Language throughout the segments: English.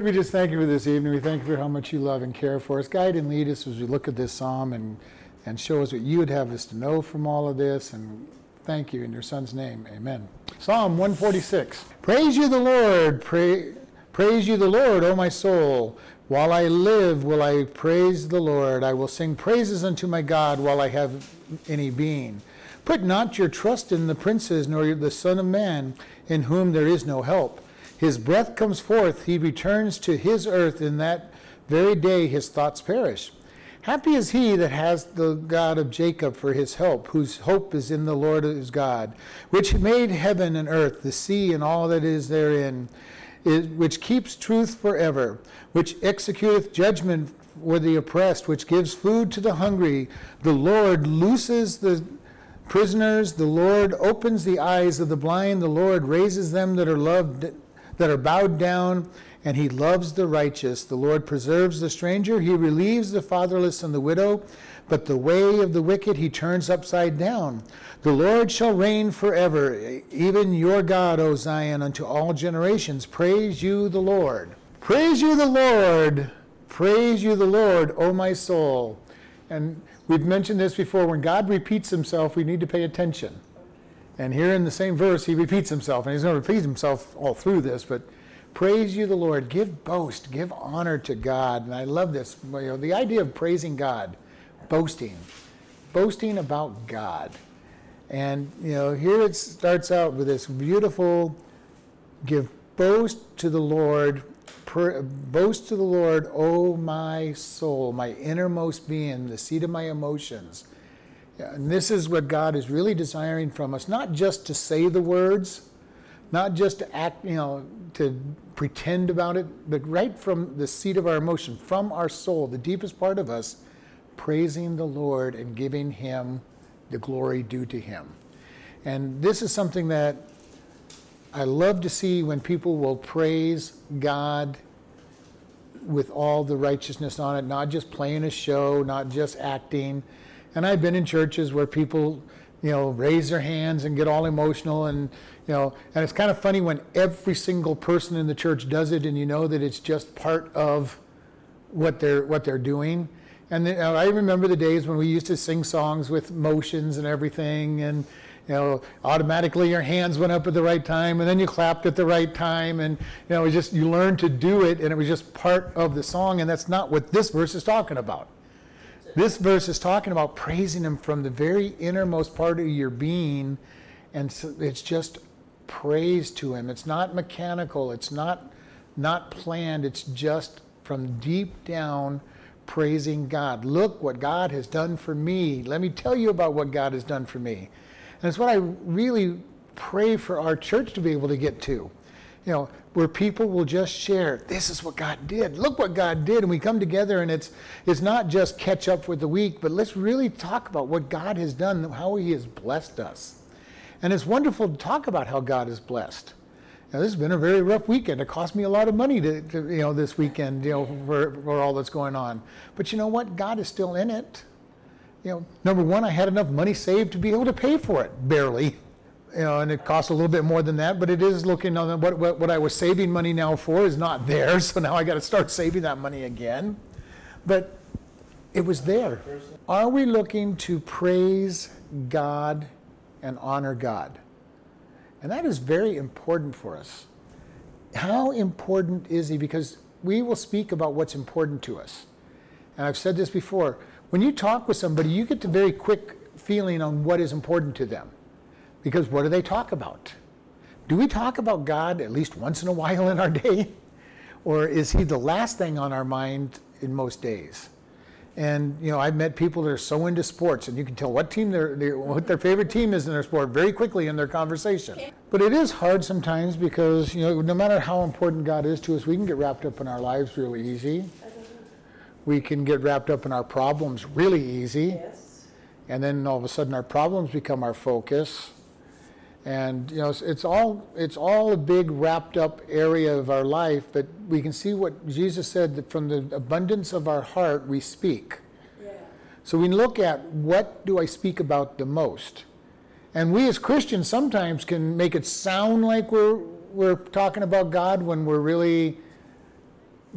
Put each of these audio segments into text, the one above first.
We just thank you for this evening. We thank you for how much you love and care for us. Guide and lead us as we look at this psalm and, and show us what you would have us to know from all of this. And thank you in your son's name. Amen. Psalm 146. Praise you, the Lord. Pray, praise you, the Lord, O my soul. While I live, will I praise the Lord. I will sing praises unto my God while I have any being. Put not your trust in the princes, nor the Son of Man, in whom there is no help. His breath comes forth, he returns to his earth in that very day his thoughts perish. Happy is he that has the God of Jacob for his help, whose hope is in the Lord his God, which made heaven and earth, the sea and all that is therein, which keeps truth forever, which executeth judgment for the oppressed, which gives food to the hungry. The Lord looses the prisoners, the Lord opens the eyes of the blind, the Lord raises them that are loved that are bowed down, and he loves the righteous. The Lord preserves the stranger, he relieves the fatherless and the widow, but the way of the wicked he turns upside down. The Lord shall reign forever, even your God, O Zion, unto all generations. Praise you, the Lord. Praise you, the Lord. Praise you, the Lord, O my soul. And we've mentioned this before. When God repeats himself, we need to pay attention. And here in the same verse, he repeats himself, and he's going to repeat himself all through this, but praise you, the Lord. Give boast, give honor to God. And I love this. You know, the idea of praising God, boasting, boasting about God. And, you know, here it starts out with this beautiful give boast to the Lord, boast to the Lord, O my soul, my innermost being, the seat of my emotions. And this is what God is really desiring from us, not just to say the words, not just to act, you know, to pretend about it, but right from the seat of our emotion, from our soul, the deepest part of us, praising the Lord and giving Him the glory due to Him. And this is something that I love to see when people will praise God with all the righteousness on it, not just playing a show, not just acting and I've been in churches where people, you know, raise their hands and get all emotional and, you know, and it's kind of funny when every single person in the church does it and you know that it's just part of what they're what they're doing. And I remember the days when we used to sing songs with motions and everything and you know, automatically your hands went up at the right time and then you clapped at the right time and you know, it just you learned to do it and it was just part of the song and that's not what this verse is talking about. This verse is talking about praising Him from the very innermost part of your being, and so it's just praise to Him. It's not mechanical. It's not not planned. It's just from deep down praising God. Look what God has done for me. Let me tell you about what God has done for me. And it's what I really pray for our church to be able to get to you know, where people will just share, this is what God did. Look what God did. And we come together and it's it's not just catch up with the week, but let's really talk about what God has done, how he has blessed us. And it's wonderful to talk about how God is blessed. Now, this has been a very rough weekend. It cost me a lot of money to, to you know, this weekend, you know, for, for all that's going on. But you know what? God is still in it. You know, number one, I had enough money saved to be able to pay for it, barely you know, and it costs a little bit more than that, but it is looking on what, what, what I was saving money now for is not there, so now I got to start saving that money again. But it was there. Are we looking to praise God and honor God? And that is very important for us. How important is He? Because we will speak about what's important to us. And I've said this before when you talk with somebody, you get the very quick feeling on what is important to them. Because what do they talk about? Do we talk about God at least once in a while in our day? Or is He the last thing on our mind in most days? And you know, I've met people that are so into sports, and you can tell what team their what their favorite team is in their sport very quickly in their conversation. But it is hard sometimes because you know, no matter how important God is to us, we can get wrapped up in our lives really easy. We can get wrapped up in our problems really easy, yes. and then all of a sudden our problems become our focus and you know it's, it's, all it's all a big wrapped up area of our life but we can see what jesus said that from the abundance of our heart we speak yeah. so we look at what do i speak about the most and we as christians sometimes can make it sound like we're we're talking about god when we're really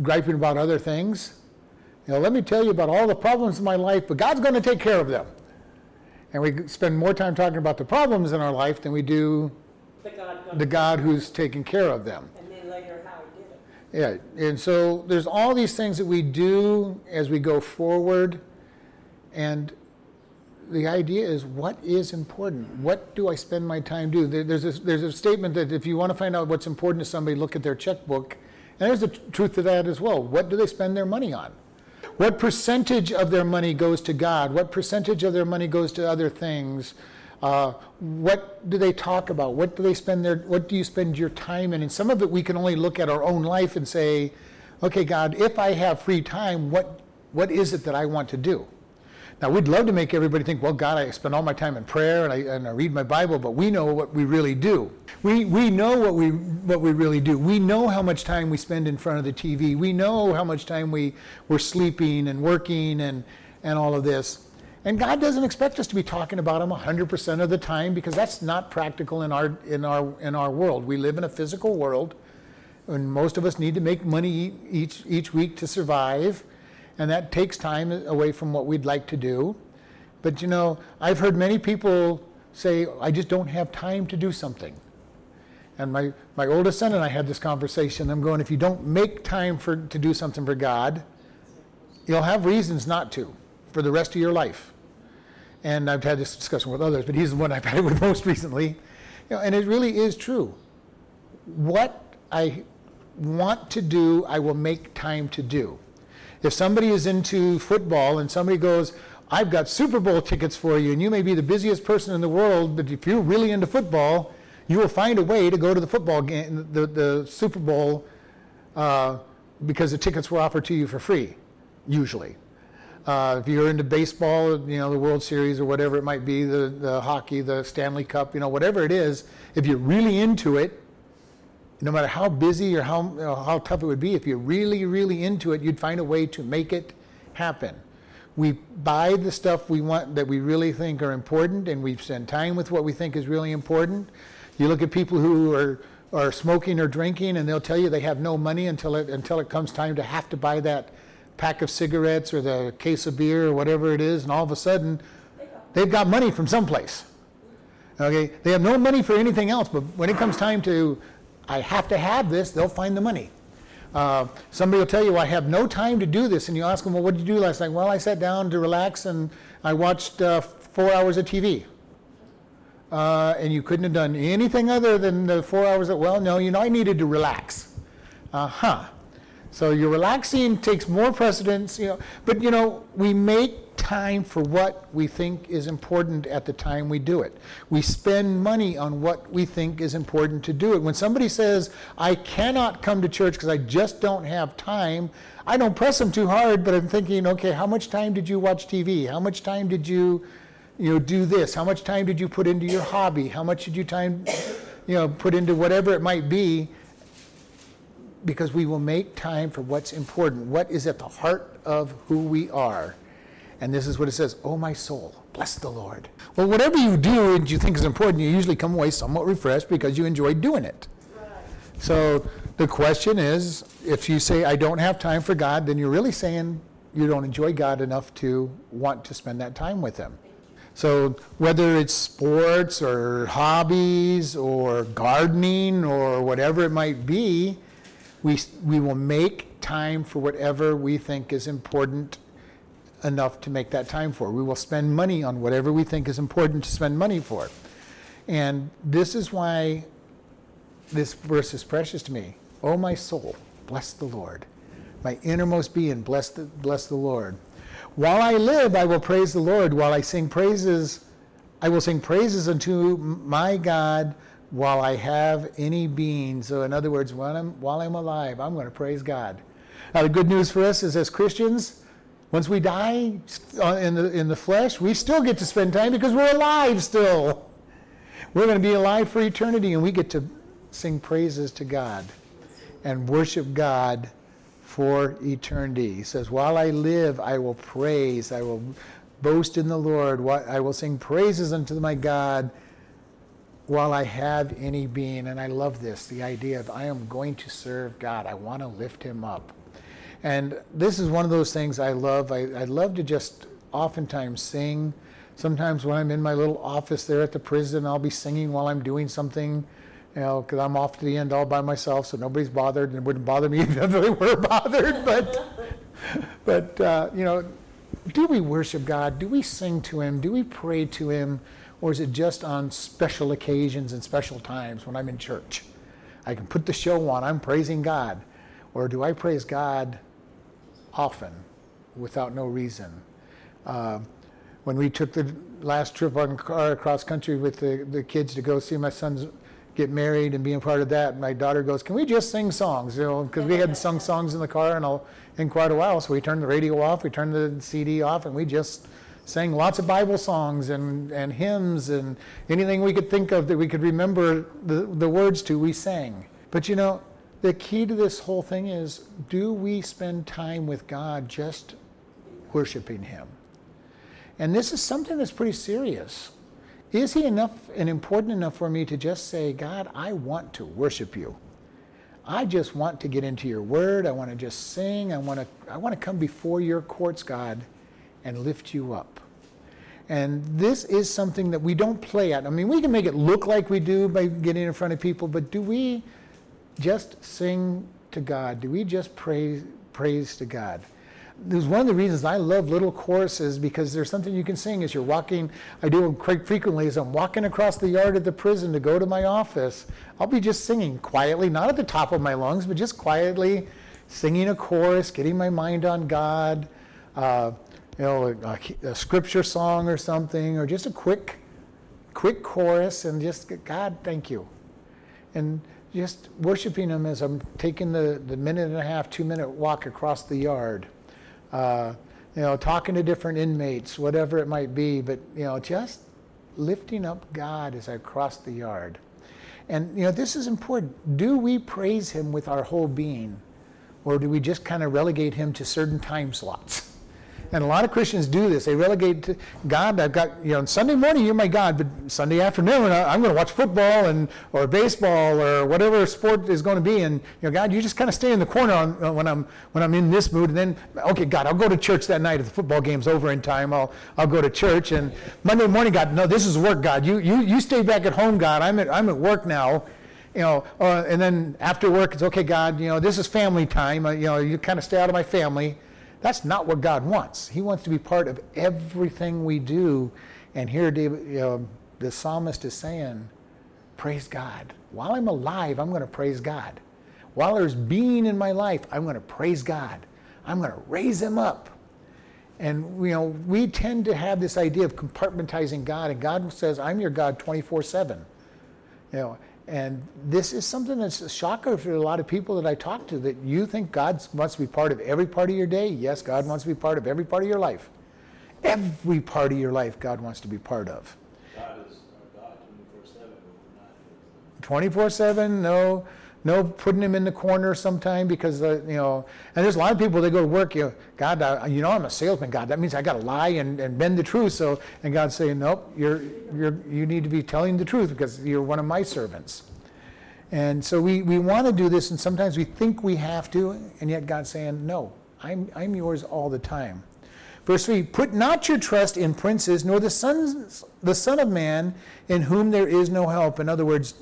griping about other things. You know, let me tell you about all the problems in my life, but God's going to take care of them. And we spend more time talking about the problems in our life than we do The God, the God who's taking care of them. and then later how he did it. Yeah, and so there's all these things that we do as we go forward, and the idea is what is important? What do I spend my time doing? There's a, there's a statement that if you want to find out what's important to somebody, look at their checkbook, and there's a tr- truth to that as well. What do they spend their money on? What percentage of their money goes to God? What percentage of their money goes to other things? Uh, what do they talk about? What do they spend their? What do you spend your time in? And some of it we can only look at our own life and say, okay, God, if I have free time, what what is it that I want to do? Now we'd love to make everybody think, well, God, I spend all my time in prayer and I, and I read my Bible, but we know what we really do. We, we know what we what we really do. We know how much time we spend in front of the TV. We know how much time we we're sleeping and working and and all of this. And God doesn't expect us to be talking about Him 100% of the time because that's not practical in our in our in our world. We live in a physical world, and most of us need to make money each each week to survive, and that takes time away from what we'd like to do. But you know, I've heard many people say, "I just don't have time to do something." And my, my oldest son and I had this conversation. I'm going, if you don't make time for to do something for God, you'll have reasons not to for the rest of your life. And I've had this discussion with others, but he's the one I've had it with most recently. You know, and it really is true. What I want to do, I will make time to do. If somebody is into football and somebody goes, I've got Super Bowl tickets for you, and you may be the busiest person in the world, but if you're really into football, you will find a way to go to the football game, the, the Super Bowl, uh, because the tickets were offered to you for free, usually. Uh, if you're into baseball, you know, the World Series or whatever it might be, the, the hockey, the Stanley Cup, you know, whatever it is, if you're really into it, no matter how busy or how, you know, how tough it would be, if you're really, really into it, you'd find a way to make it happen. We buy the stuff we want that we really think are important, and we spend time with what we think is really important. You look at people who are, are smoking or drinking, and they'll tell you they have no money until it, until it comes time to have to buy that pack of cigarettes or the case of beer or whatever it is, and all of a sudden they've got money from someplace. Okay, they have no money for anything else, but when it comes time to, I have to have this, they'll find the money. Uh, somebody will tell you, I have no time to do this, and you ask them, well, what did you do last night? Well, I sat down to relax and I watched uh, four hours of TV. Uh, and you couldn't have done anything other than the four hours of, well, no, you know, I needed to relax. Uh huh. So your relaxing takes more precedence, you know. But you know, we make time for what we think is important at the time we do it. We spend money on what we think is important to do it. When somebody says, "I cannot come to church because I just don't have time," I don't press them too hard, but I'm thinking, okay, how much time did you watch TV? How much time did you, you know, do this? How much time did you put into your hobby? How much did you time, you know, put into whatever it might be? Because we will make time for what's important, what is at the heart of who we are. And this is what it says, Oh, my soul, bless the Lord. Well, whatever you do and you think is important, you usually come away somewhat refreshed because you enjoy doing it. So the question is if you say, I don't have time for God, then you're really saying you don't enjoy God enough to want to spend that time with Him. So whether it's sports or hobbies or gardening or whatever it might be, we, we will make time for whatever we think is important enough to make that time for. We will spend money on whatever we think is important to spend money for. And this is why this verse is precious to me. Oh, my soul, bless the Lord. My innermost being, bless the, bless the Lord. While I live, I will praise the Lord. While I sing praises, I will sing praises unto my God while I have any being. So, in other words, while I'm, while I'm alive, I'm going to praise God. Now, the good news for us is as Christians, once we die uh, in the, in the flesh, we still get to spend time because we're alive still. We're going to be alive for eternity, and we get to sing praises to God and worship God for eternity. He says, While I live, I will praise, I will boast in the Lord, I will sing praises unto my God while I have any being. And I love this the idea of I am going to serve God, I want to lift him up. And this is one of those things I love. I, I love to just oftentimes sing. Sometimes when I'm in my little office there at the prison, I'll be singing while I'm doing something, you know, because I'm off to the end all by myself, so nobody's bothered, and it wouldn't bother me if they were bothered. But, but uh, you know, do we worship God? Do we sing to Him? Do we pray to Him? Or is it just on special occasions and special times when I'm in church? I can put the show on, I'm praising God. Or do I praise God often without no reason? Uh, when we took the last trip on car across country with the, the kids to go see my sons get married and being part of that, my daughter goes, "Can we just sing songs?" You know, because we hadn't sung songs in the car in, a, in quite a while. So we turned the radio off, we turned the CD off, and we just sang lots of Bible songs and, and hymns and anything we could think of that we could remember the, the words to, we sang. But you know, the key to this whole thing is do we spend time with God just worshiping Him? And this is something that's pretty serious. Is He enough and important enough for me to just say, God, I want to worship you? I just want to get into your word. I want to just sing. I want to, I want to come before your courts, God, and lift you up. And this is something that we don't play at. I mean, we can make it look like we do by getting in front of people, but do we just sing to God? Do we just praise, praise to God? There's one of the reasons I love little choruses because there's something you can sing as you're walking. I do it quite frequently as I'm walking across the yard of the prison to go to my office. I'll be just singing quietly, not at the top of my lungs, but just quietly singing a chorus, getting my mind on God. Uh, you know, a, a, scripture song or something, or just a quick, quick chorus, and just God, thank you, and just worshiping Him as I'm taking the, the minute and a half, two minute walk across the yard. Uh, you know, talking to different inmates, whatever it might be, but you know, just lifting up God as I cross the yard. And you know, this is important. Do we praise Him with our whole being, or do we just kind of relegate Him to certain time slots? And a lot of Christians do this. They relegate to God. I've got, you know, Sunday morning, you're my God, but Sunday afternoon, I'm going to watch football and or baseball or whatever sport is going to be. And, you know, God, you just kind of stay in the corner on, uh, when, I'm, when I'm in this mood. And then, okay, God, I'll go to church that night. If the football game's over in time, I'll, I'll go to church. And Monday morning, God, no, this is work, God. You, you, you stay back at home, God. I'm at, I'm at work now you know, uh, and then after work, it's okay, God, you know, this is family time. Uh, you know, you kind of stay out of my family. That's not what God wants. He wants to be part of everything we do. And here, David, you know, the psalmist is saying, Praise God. While I'm alive, I'm going to praise God. While there's being in my life, I'm going to praise God. I'm going to raise him up. And you know, we tend to have this idea of compartmentalizing God, and God says, "I'm your God 24/7." You know, and this is something that's a shocker for a lot of people that I talk to that you think God wants to be part of every part of your day. Yes, God wants to be part of every part of your life. Every part of your life, God wants to be part of. God is our God 24 7. 24 7, no no putting him in the corner sometime because uh, you know and there's a lot of people they go to work you know god uh, you know i'm a salesman god that means i got to lie and, and bend the truth so and god's saying nope you're you're you need to be telling the truth because you're one of my servants and so we, we want to do this and sometimes we think we have to and yet god's saying no i'm, I'm yours all the time Verse 3 Put not your trust in princes, nor the, sons, the Son of Man, in whom there is no help. In other words,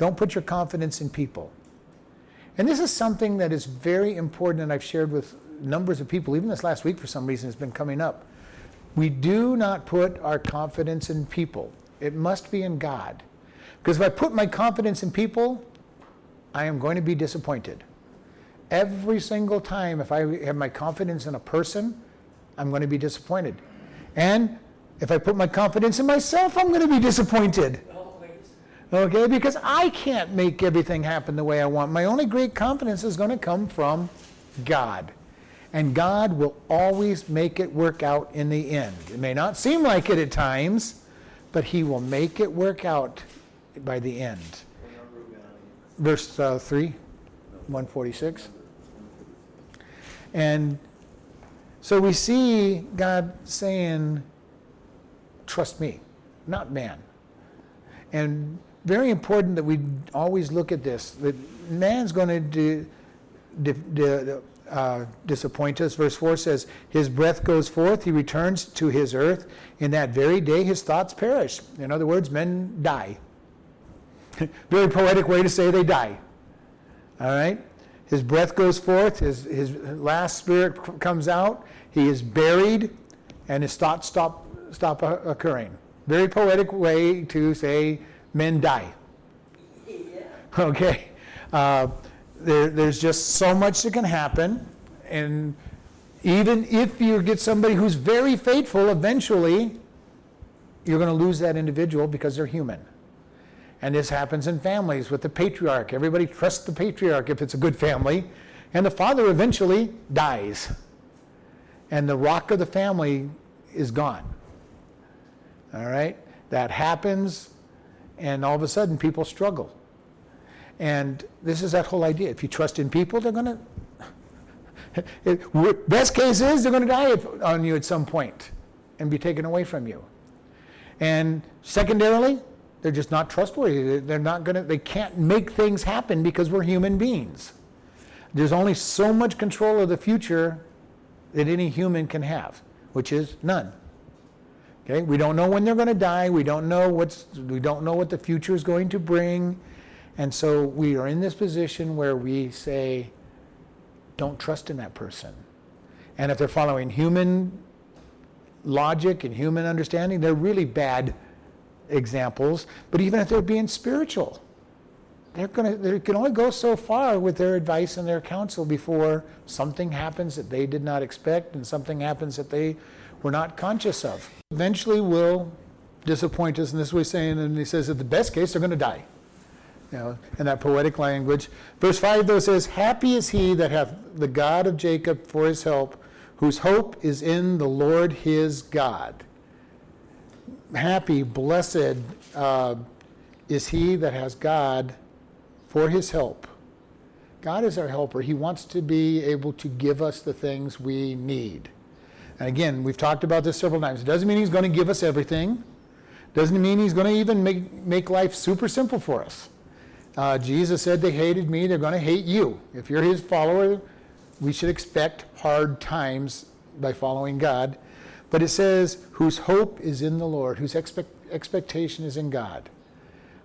don't put your confidence in people. And this is something that is very important, and I've shared with numbers of people, even this last week for some reason, has been coming up. We do not put our confidence in people, it must be in God. Because if I put my confidence in people, I am going to be disappointed. Every single time, if I have my confidence in a person, I'm going to be disappointed. And if I put my confidence in myself, I'm going to be disappointed. Okay, because I can't make everything happen the way I want. My only great confidence is going to come from God. And God will always make it work out in the end. It may not seem like it at times, but He will make it work out by the end. Verse uh, 3, 146. And so we see God saying, Trust me, not man. And very important that we always look at this that man's going to do, uh, disappoint us. Verse 4 says, His breath goes forth, he returns to his earth. In that very day, his thoughts perish. In other words, men die. very poetic way to say they die. All right? His breath goes forth, his, his last spirit comes out, he is buried, and his thoughts stop, stop occurring. Very poetic way to say men die. Okay? Uh, there, there's just so much that can happen. And even if you get somebody who's very faithful, eventually you're going to lose that individual because they're human. And this happens in families with the patriarch. Everybody trusts the patriarch if it's a good family. And the father eventually dies. And the rock of the family is gone. All right? That happens, and all of a sudden people struggle. And this is that whole idea. If you trust in people, they're going to. Best case is they're going to die on you at some point and be taken away from you. And secondarily, they're just not trustworthy. They're not going to. They can't make things happen because we're human beings. There's only so much control of the future that any human can have, which is none. Okay, we don't know when they're going to die. We don't know what's. We don't know what the future is going to bring. And so we are in this position where we say, don't trust in that person. And if they're following human logic and human understanding, they're really bad examples. But even if they're being spiritual, they're gonna they can only go so far with their advice and their counsel before something happens that they did not expect and something happens that they were not conscious of. Eventually will disappoint us, and this way saying, and he says, at the best case, they're going to die you know, in that poetic language. Verse 5 though says, Happy is he that hath the God of Jacob for his help, whose hope is in the Lord his God. Happy, blessed uh, is he that has God for his help. God is our helper. He wants to be able to give us the things we need. And again, we've talked about this several times. It doesn't mean he's going to give us everything. Doesn't mean he's going to even make, make life super simple for us. Uh, Jesus said, They hated me, they're going to hate you. If you're his follower, we should expect hard times by following God. But it says, Whose hope is in the Lord, whose expect, expectation is in God.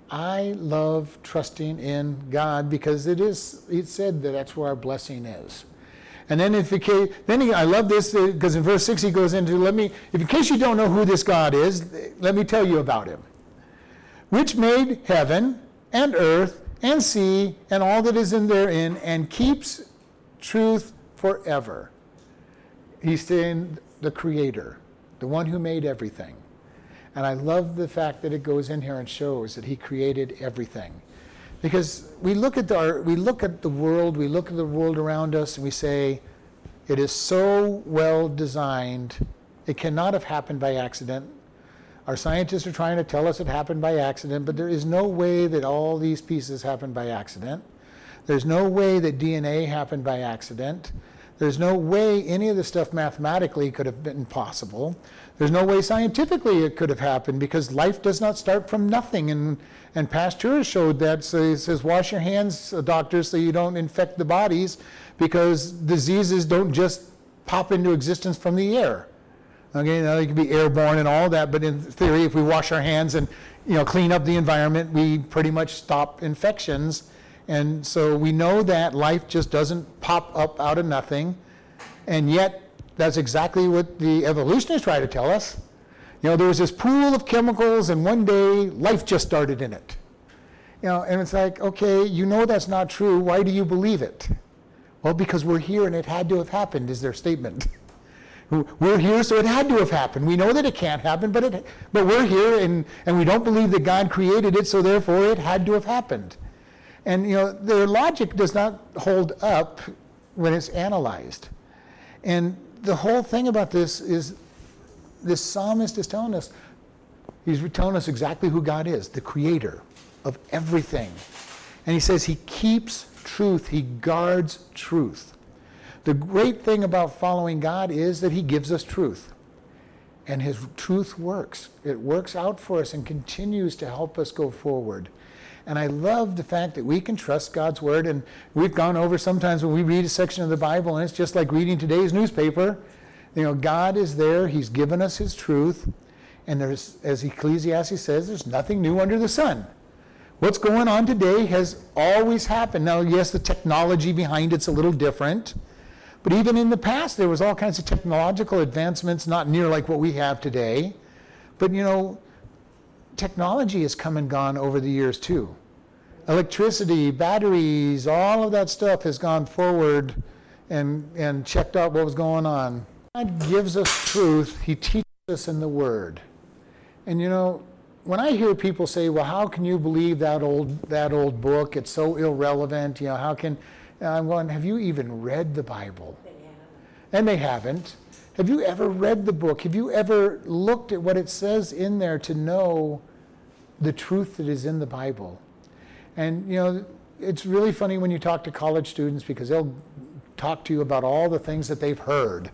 I love trusting in God because it is, it said that that's where our blessing is. And then if case, then he, I love this because uh, in verse 6 he goes into, let me, if in case you don't know who this God is, let me tell you about him. Which made heaven and earth and sea and all that is in therein and keeps truth forever. He's saying the creator, the one who made everything. And I love the fact that it goes in here and shows that he created everything. Because we look at the, we look at the world, we look at the world around us, and we say, it is so well designed, it cannot have happened by accident. Our scientists are trying to tell us it happened by accident, but there is no way that all these pieces happened by accident. There's no way that DNA happened by accident. There's no way any of this stuff mathematically could have been possible. There's no way scientifically it could have happened because life does not start from nothing. And, and Pasteur showed that. So he says, wash your hands, uh, doctors, so you don't infect the bodies because diseases don't just pop into existence from the air. Okay, now they can be airborne and all that, but in theory, if we wash our hands and you know clean up the environment, we pretty much stop infections. And so we know that life just doesn't pop up out of nothing, and yet that's exactly what the evolutionists try to tell us. You know, there was this pool of chemicals, and one day life just started in it. You know, and it's like, okay, you know that's not true. Why do you believe it? Well, because we're here and it had to have happened, is their statement. We're here, so it had to have happened. We know that it can't happen, but, it, but we're here, and, and we don't believe that God created it, so therefore it had to have happened. And you know, their logic does not hold up when it's analyzed. And the whole thing about this is this psalmist is telling us, he's telling us exactly who God is, the creator of everything. And he says he keeps truth, he guards truth. The great thing about following God is that He gives us truth. And His truth works. It works out for us and continues to help us go forward. And I love the fact that we can trust God's word. And we've gone over sometimes when we read a section of the Bible, and it's just like reading today's newspaper. You know, God is there, He's given us His truth. And there's, as Ecclesiastes says, there's nothing new under the sun. What's going on today has always happened. Now, yes, the technology behind it's a little different. But even in the past, there was all kinds of technological advancements, not near like what we have today. But you know, technology has come and gone over the years too. Electricity, batteries, all of that stuff has gone forward and, and checked out what was going on. God gives us truth, He teaches us in the Word. And you know, when I hear people say, "Well, how can you believe that old that old book? It's so irrelevant." You know, how can? I'm going. Have you even read the Bible? They and they haven't. Have you ever read the book? Have you ever looked at what it says in there to know the truth that is in the Bible? And you know, it's really funny when you talk to college students because they'll talk to you about all the things that they've heard.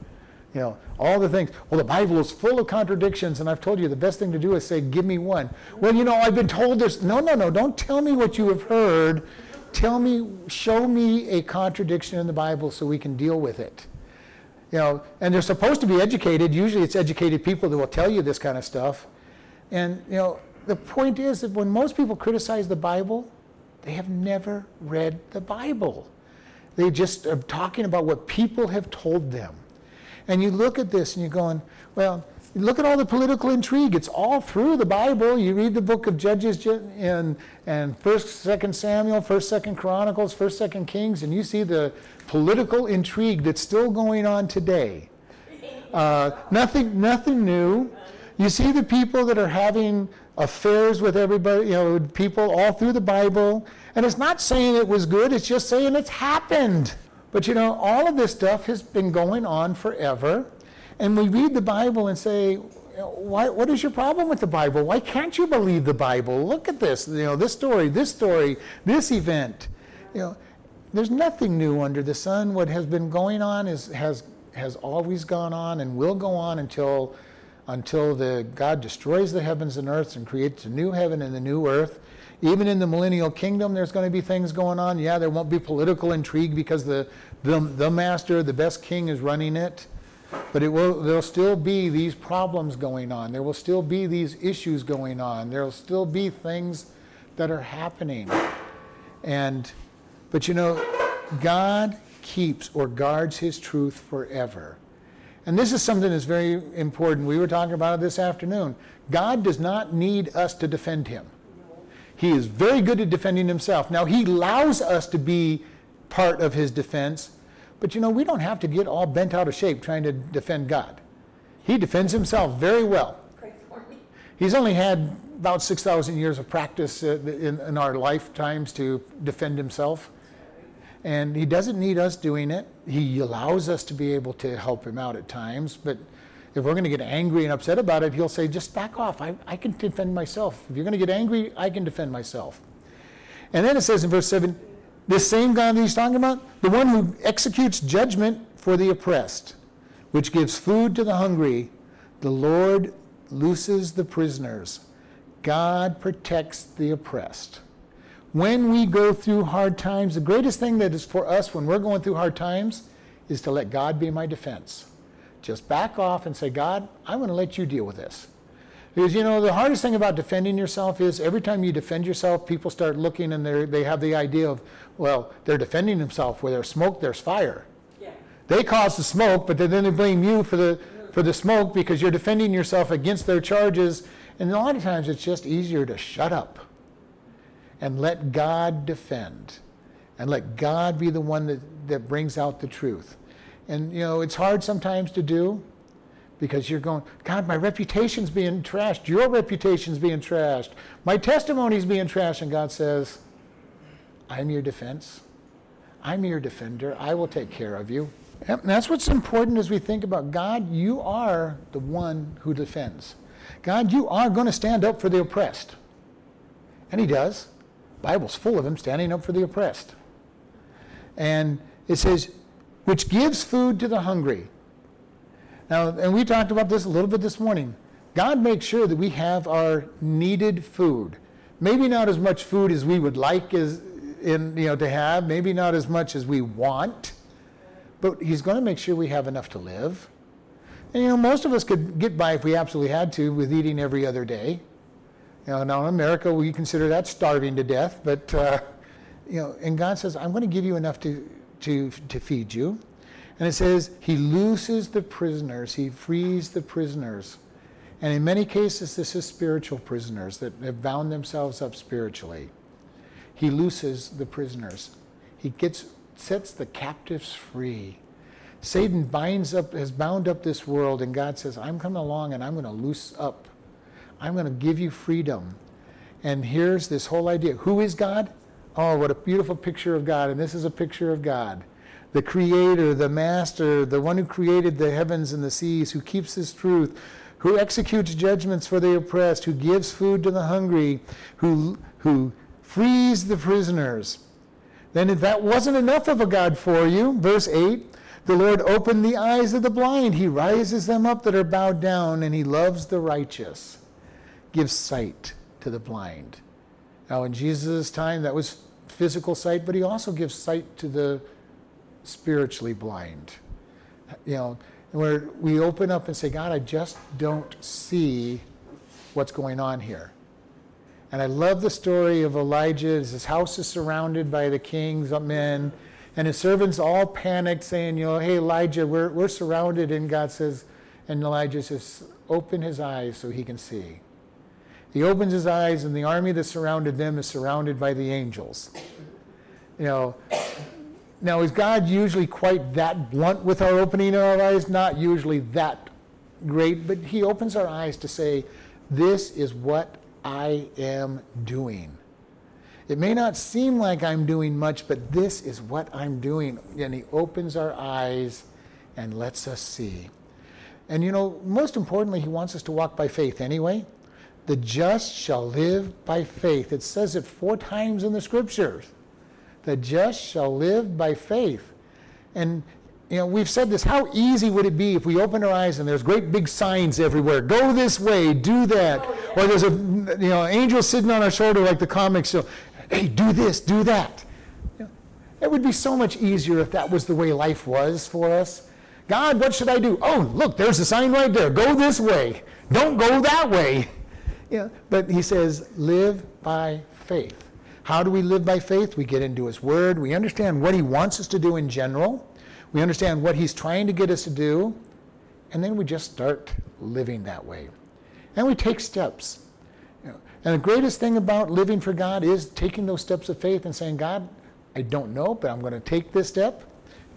You know, all the things. Well, the Bible is full of contradictions, and I've told you the best thing to do is say, Give me one. Well, you know, I've been told this. No, no, no. Don't tell me what you have heard. Tell me, show me a contradiction in the Bible so we can deal with it. You know, and they're supposed to be educated. Usually it's educated people that will tell you this kind of stuff. And, you know, the point is that when most people criticize the Bible, they have never read the Bible. They just are talking about what people have told them. And you look at this and you're going, well, look at all the political intrigue. It's all through the Bible. You read the book of Judges and and First, Second Samuel, First, Second Chronicles, First, Second Kings, and you see the political intrigue that's still going on today. Uh, nothing, nothing new. You see the people that are having affairs with everybody, you know, people all through the Bible, and it's not saying it was good. It's just saying it's happened. But you know, all of this stuff has been going on forever, and we read the Bible and say, why, what is your problem with the Bible? Why can't you believe the Bible? Look at this, you know, this story, this story, this event. You know, there's nothing new under the sun. What has been going on is has has always gone on and will go on until until the God destroys the heavens and earths and creates a new heaven and a new earth. Even in the millennial kingdom, there's going to be things going on. Yeah, there won't be political intrigue because the the, the master, the best king, is running it. But it will there'll still be these problems going on. There will still be these issues going on. There'll still be things that are happening. And but you know, God keeps or guards his truth forever. And this is something that's very important. We were talking about it this afternoon. God does not need us to defend him. He is very good at defending himself. Now, he allows us to be part of his defense, but you know, we don't have to get all bent out of shape trying to defend God. He defends himself very well. Pray for me. He's only had about 6,000 years of practice uh, in, in our lifetimes to defend himself. And he doesn't need us doing it. He allows us to be able to help him out at times. But if we're going to get angry and upset about it, he'll say, just back off. I, I can defend myself. If you're going to get angry, I can defend myself. And then it says in verse 7 this same God that he's talking about, the one who executes judgment for the oppressed, which gives food to the hungry, the Lord looses the prisoners. God protects the oppressed when we go through hard times, the greatest thing that is for us when we're going through hard times is to let God be my defense. Just back off and say, God, I'm going to let you deal with this. Because, you know, the hardest thing about defending yourself is every time you defend yourself, people start looking and they have the idea of, well, they're defending themselves. Where there's smoke, there's fire. Yeah. They cause the smoke, but then they blame you for the, for the smoke because you're defending yourself against their charges. And a lot of times it's just easier to shut up and let God defend and let God be the one that, that brings out the truth. And, you know, it's hard sometimes to do because you're going, God, my reputation's being trashed. Your reputation's being trashed. My testimony's being trashed. And God says, I'm your defense. I'm your defender. I will take care of you. And that's what's important as we think about God, you are the one who defends. God, you are going to stand up for the oppressed. And he does. Bible's full of him standing up for the oppressed. And it says, which gives food to the hungry. Now, and we talked about this a little bit this morning. God makes sure that we have our needed food. maybe not as much food as we would like as in you know to have, maybe not as much as we want, but he's going to make sure we have enough to live. And you know, most of us could get by if we absolutely had to with eating every other day. You know, now in America we consider that starving to death, but uh, you know, and God says, I'm going to give you enough to to to feed you. And it says he looses the prisoners, he frees the prisoners. And in many cases, this is spiritual prisoners that have bound themselves up spiritually. He looses the prisoners. He gets sets the captives free. Satan binds up, has bound up this world, and God says, I'm coming along and I'm going to loose up. I'm going to give you freedom. And here's this whole idea. Who is God? Oh, what a beautiful picture of God. And this is a picture of God. The creator, the master, the one who created the heavens and the seas, who keeps his truth, who executes judgments for the oppressed, who gives food to the hungry, who, who frees the prisoners. Then, if that wasn't enough of a God for you, verse 8, the Lord opened the eyes of the blind. He rises them up that are bowed down, and he loves the righteous, gives sight to the blind. Now, in Jesus' time, that was physical sight, but he also gives sight to the spiritually blind. You know, where we open up and say, God, I just don't see what's going on here. And I love the story of Elijah his house is surrounded by the king's men, and his servants all panicked, saying, you know, hey, Elijah, we're, we're surrounded. And God says, and Elijah says, open his eyes so he can see. He opens his eyes, and the army that surrounded them is surrounded by the angels. You know, now, is God usually quite that blunt with our opening of our eyes? Not usually that great, but He opens our eyes to say, This is what I am doing. It may not seem like I'm doing much, but this is what I'm doing. And He opens our eyes and lets us see. And you know, most importantly, He wants us to walk by faith anyway. The just shall live by faith. It says it four times in the scriptures. The just shall live by faith. And you know, we've said this. How easy would it be if we open our eyes and there's great big signs everywhere? Go this way, do that. Oh, yeah. Or there's a you know angel sitting on our shoulder like the comics show. Hey, do this, do that. You know, it would be so much easier if that was the way life was for us. God, what should I do? Oh, look, there's a sign right there. Go this way. Don't go that way. Yeah, but he says, live by faith. How do we live by faith? We get into His Word. We understand what He wants us to do in general. We understand what He's trying to get us to do. And then we just start living that way. And we take steps. And the greatest thing about living for God is taking those steps of faith and saying, God, I don't know, but I'm going to take this step.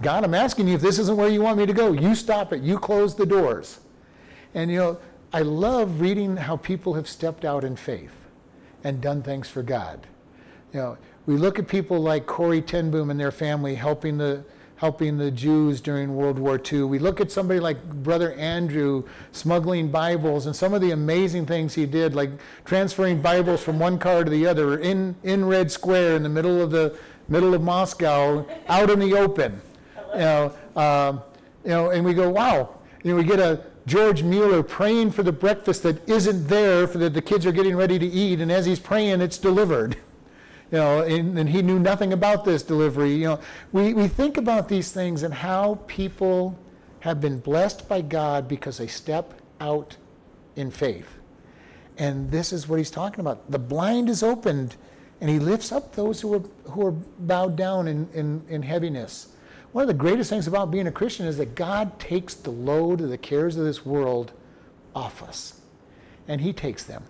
God, I'm asking you if this isn't where you want me to go. You stop it. You close the doors. And you know, I love reading how people have stepped out in faith and done things for God. You know, we look at people like Corrie ten Boom and their family helping the helping the Jews during World War II. We look at somebody like Brother Andrew smuggling Bibles and some of the amazing things he did, like transferring Bibles from one car to the other in, in Red Square in the middle of the middle of Moscow, out in the open. You know, um, you know, and we go, wow. You know, we get a George Mueller praying for the breakfast that isn't there for that the kids are getting ready to eat, and as he's praying, it's delivered you know, and, and, he knew nothing about this delivery. You know, we, we think about these things and how people have been blessed by God because they step out in faith. And this is what he's talking about. The blind is opened, and he lifts up those who are, who are bowed down in, in, in heaviness. One of the greatest things about being a Christian is that God takes the load of the cares of this world off us. And he takes them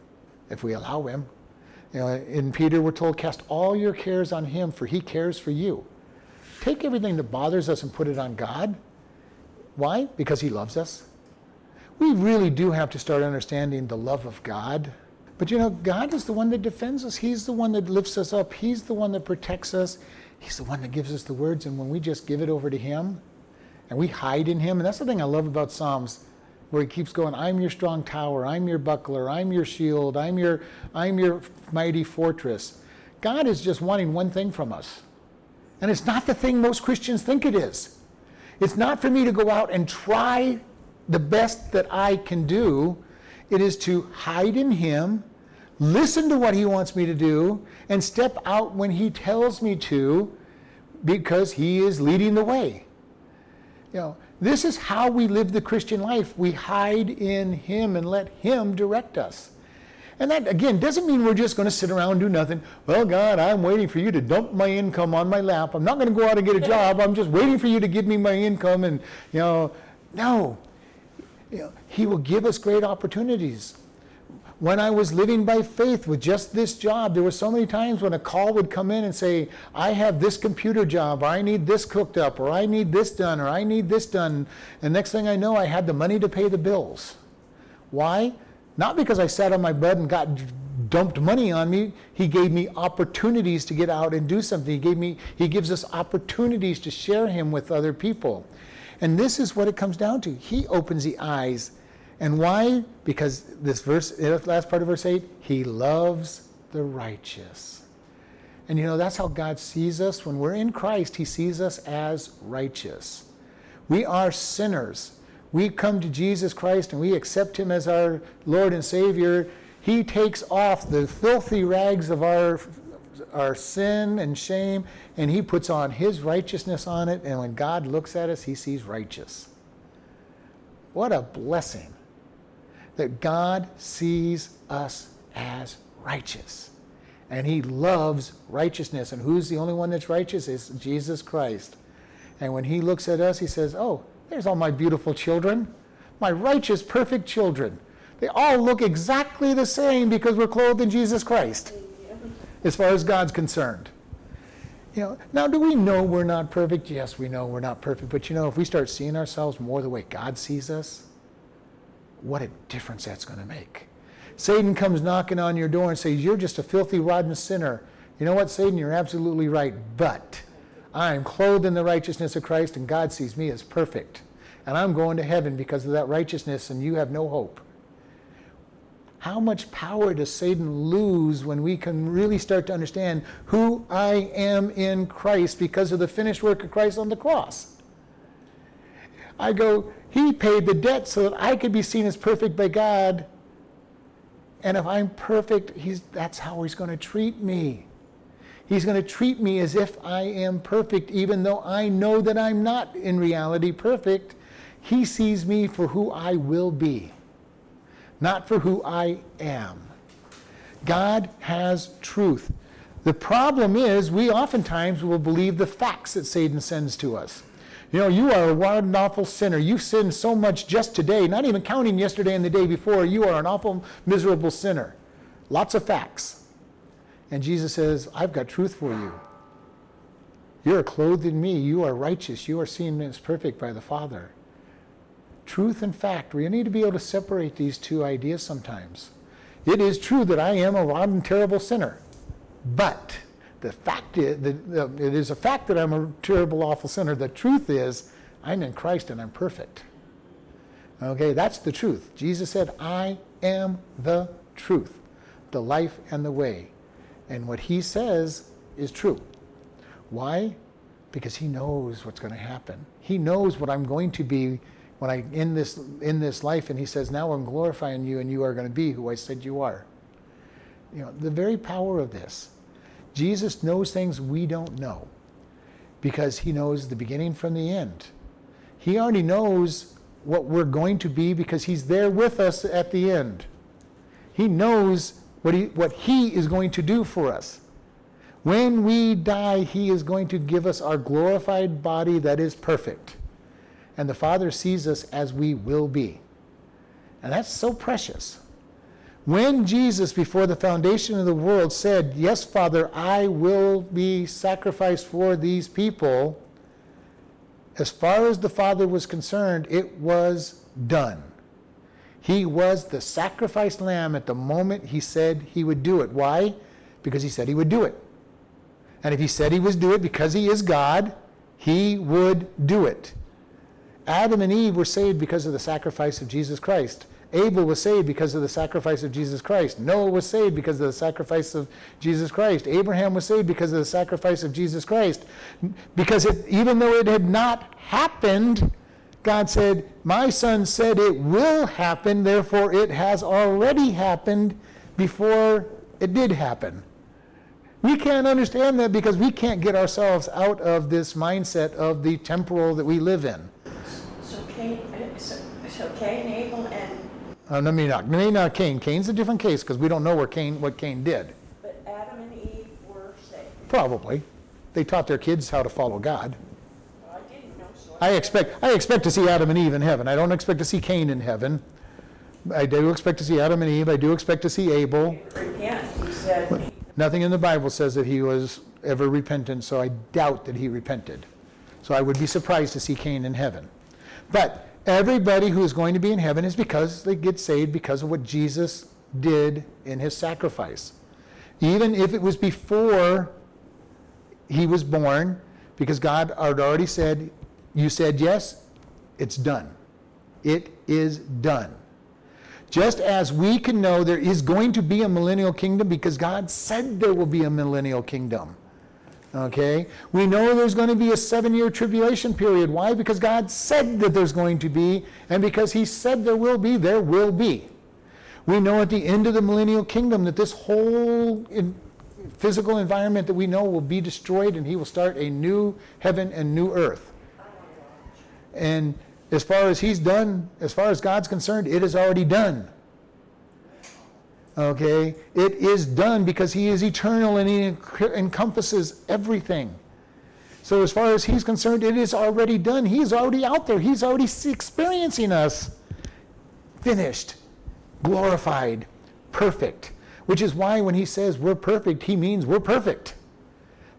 if we allow him. Know, in Peter, we're told, cast all your cares on him, for he cares for you. Take everything that bothers us and put it on God. Why? Because he loves us. We really do have to start understanding the love of God. But you know, God is the one that defends us. He's the one that lifts us up. He's the one that protects us. He's the one that gives us the words. And when we just give it over to Him and we hide in Him, and that's the thing I love about Psalms where he keeps going, I'm your strong tower, I'm your buckler, I'm your shield, I'm your, I'm your mighty fortress. God is just wanting one thing from us. And it's not the thing most Christians think it is. It's not for me to go out and try the best that I can do. It is to hide in Him, listen to what He wants me to do, and step out when He tells me to because He is leading the way. You know, this is how we live the Christian life. We hide in Him and let Him direct us. And that, again, doesn't mean we're just going to sit around and do nothing. Well, God, I'm waiting for you to dump my income on my lap. I'm not going to go out and get a job. I'm just waiting for you to give me my income. And, you know, no. You know, he will give us great opportunities. When I was living by faith with just this job, there were so many times when a call would come in and say, I have this computer job, or I need this cooked up, or I need this done, or I need this done. And next thing I know, I had the money to pay the bills. Why? Not because I sat on my butt and got dumped money on me. He gave me opportunities to get out and do something. He gave me he gives us opportunities to share him with other people. And this is what it comes down to. He opens the eyes. And why? Because this verse last part of verse 8, he loves the righteous. And you know, that's how God sees us. When we're in Christ, he sees us as righteous. We are sinners we come to Jesus Christ and we accept him as our Lord and Savior, he takes off the filthy rags of our our sin and shame and he puts on his righteousness on it and when God looks at us he sees righteous. What a blessing that God sees us as righteous. And he loves righteousness. And who's the only one that's righteous? Is Jesus Christ. And when he looks at us, he says, Oh, there's all my beautiful children, my righteous, perfect children. They all look exactly the same because we're clothed in Jesus Christ, as far as God's concerned. You know, now, do we know we're not perfect? Yes, we know we're not perfect. But you know, if we start seeing ourselves more the way God sees us, what a difference that's going to make. Satan comes knocking on your door and says, You're just a filthy, rotten sinner. You know what, Satan? You're absolutely right. But I am clothed in the righteousness of Christ, and God sees me as perfect. And I'm going to heaven because of that righteousness, and you have no hope. How much power does Satan lose when we can really start to understand who I am in Christ because of the finished work of Christ on the cross? I go, He paid the debt so that I could be seen as perfect by God. And if I'm perfect, he's, that's how He's going to treat me. He's going to treat me as if I am perfect, even though I know that I'm not in reality perfect. He sees me for who I will be, not for who I am. God has truth. The problem is, we oftentimes will believe the facts that Satan sends to us. You know, you are and awful sinner. You've sinned so much just today, not even counting yesterday and the day before. You are an awful, miserable sinner. Lots of facts. And Jesus says, I've got truth for you. You are clothed in me. You are righteous. You are seen as perfect by the Father. Truth and fact. We need to be able to separate these two ideas sometimes. It is true that I am a rotten, terrible sinner. But the fact is, the, the, it is a fact that I'm a terrible, awful sinner. The truth is, I'm in Christ and I'm perfect. Okay, that's the truth. Jesus said, I am the truth, the life, and the way. And what he says is true. Why? Because he knows what's going to happen. He knows what I'm going to be when I in this in this life and he says, "Now I'm glorifying you and you are going to be who I said you are." You know, the very power of this. Jesus knows things we don't know because he knows the beginning from the end. He already knows what we're going to be because he's there with us at the end. He knows what he, what he is going to do for us. When we die, he is going to give us our glorified body that is perfect. And the Father sees us as we will be. And that's so precious. When Jesus, before the foundation of the world, said, Yes, Father, I will be sacrificed for these people, as far as the Father was concerned, it was done. He was the sacrificed lamb at the moment he said he would do it. Why? Because he said he would do it. And if he said he would do it because he is God, he would do it. Adam and Eve were saved because of the sacrifice of Jesus Christ. Abel was saved because of the sacrifice of Jesus Christ. Noah was saved because of the sacrifice of Jesus Christ. Abraham was saved because of the sacrifice of Jesus Christ. Because it, even though it had not happened, God said, My son said it will happen, therefore it has already happened before it did happen. We can't understand that because we can't get ourselves out of this mindset of the temporal that we live in. So Cain, so, so Cain, Abel, and, Uh, no, maybe not. Maybe not Cain. Cain's a different case because we don't know where Cain, what Cain did. but Adam and Eve were saved. Probably. They taught their kids how to follow God. Well, I didn't know, so. I expect, I expect to see Adam and Eve in heaven. I don't expect to see Cain in heaven. I do expect to see Adam and Eve. I do expect to see Abel. Repent, he said, Nothing in the Bible says that he was ever repentant, so I doubt that he repented. So I would be surprised to see Cain in heaven. But everybody who is going to be in heaven is because they get saved because of what Jesus did in his sacrifice. Even if it was before he was born, because God had already said, You said yes, it's done. It is done. Just as we can know there is going to be a millennial kingdom because God said there will be a millennial kingdom. Okay? We know there's going to be a seven year tribulation period. Why? Because God said that there's going to be, and because He said there will be, there will be. We know at the end of the millennial kingdom that this whole physical environment that we know will be destroyed and He will start a new heaven and new earth. And as far as he's done, as far as God's concerned, it is already done. Okay? It is done because he is eternal and he encompasses everything. So, as far as he's concerned, it is already done. He's already out there. He's already experiencing us. Finished, glorified, perfect. Which is why when he says we're perfect, he means we're perfect.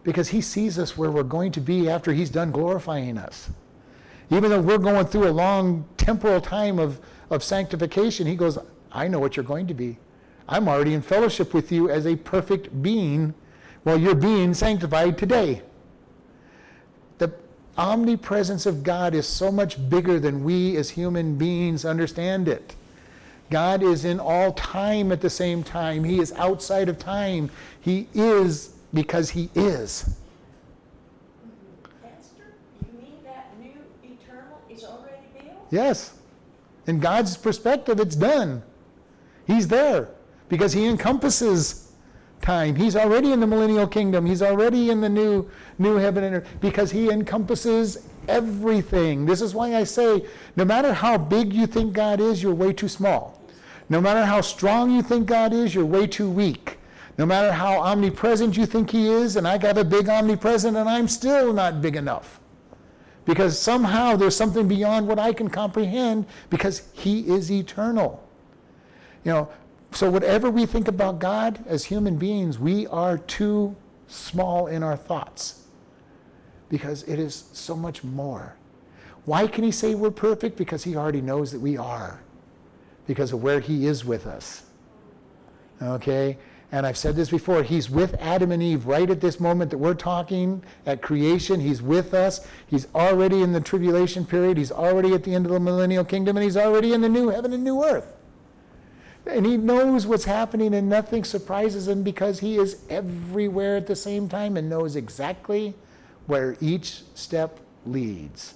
Because he sees us where we're going to be after he's done glorifying us. Even though we're going through a long temporal time of, of sanctification, he goes, I know what you're going to be. I'm already in fellowship with you as a perfect being while you're being sanctified today. The omnipresence of God is so much bigger than we as human beings understand it. God is in all time at the same time. He is outside of time. He is because He is. Yes. In God's perspective, it's done. He's there because He encompasses time. He's already in the millennial kingdom. He's already in the new, new heaven and earth because He encompasses everything. This is why I say no matter how big you think God is, you're way too small. No matter how strong you think God is, you're way too weak. No matter how omnipresent you think He is, and I got a big omnipresent and I'm still not big enough because somehow there's something beyond what I can comprehend because He is eternal. You know, so whatever we think about God as human beings, we are too small in our thoughts because it is so much more. Why can He say we're perfect? Because He already knows that we are because of where He is with us. Okay? And I've said this before, he's with Adam and Eve right at this moment that we're talking at creation. He's with us. He's already in the tribulation period. He's already at the end of the millennial kingdom, and he's already in the new heaven and new earth. And he knows what's happening, and nothing surprises him because he is everywhere at the same time and knows exactly where each step leads.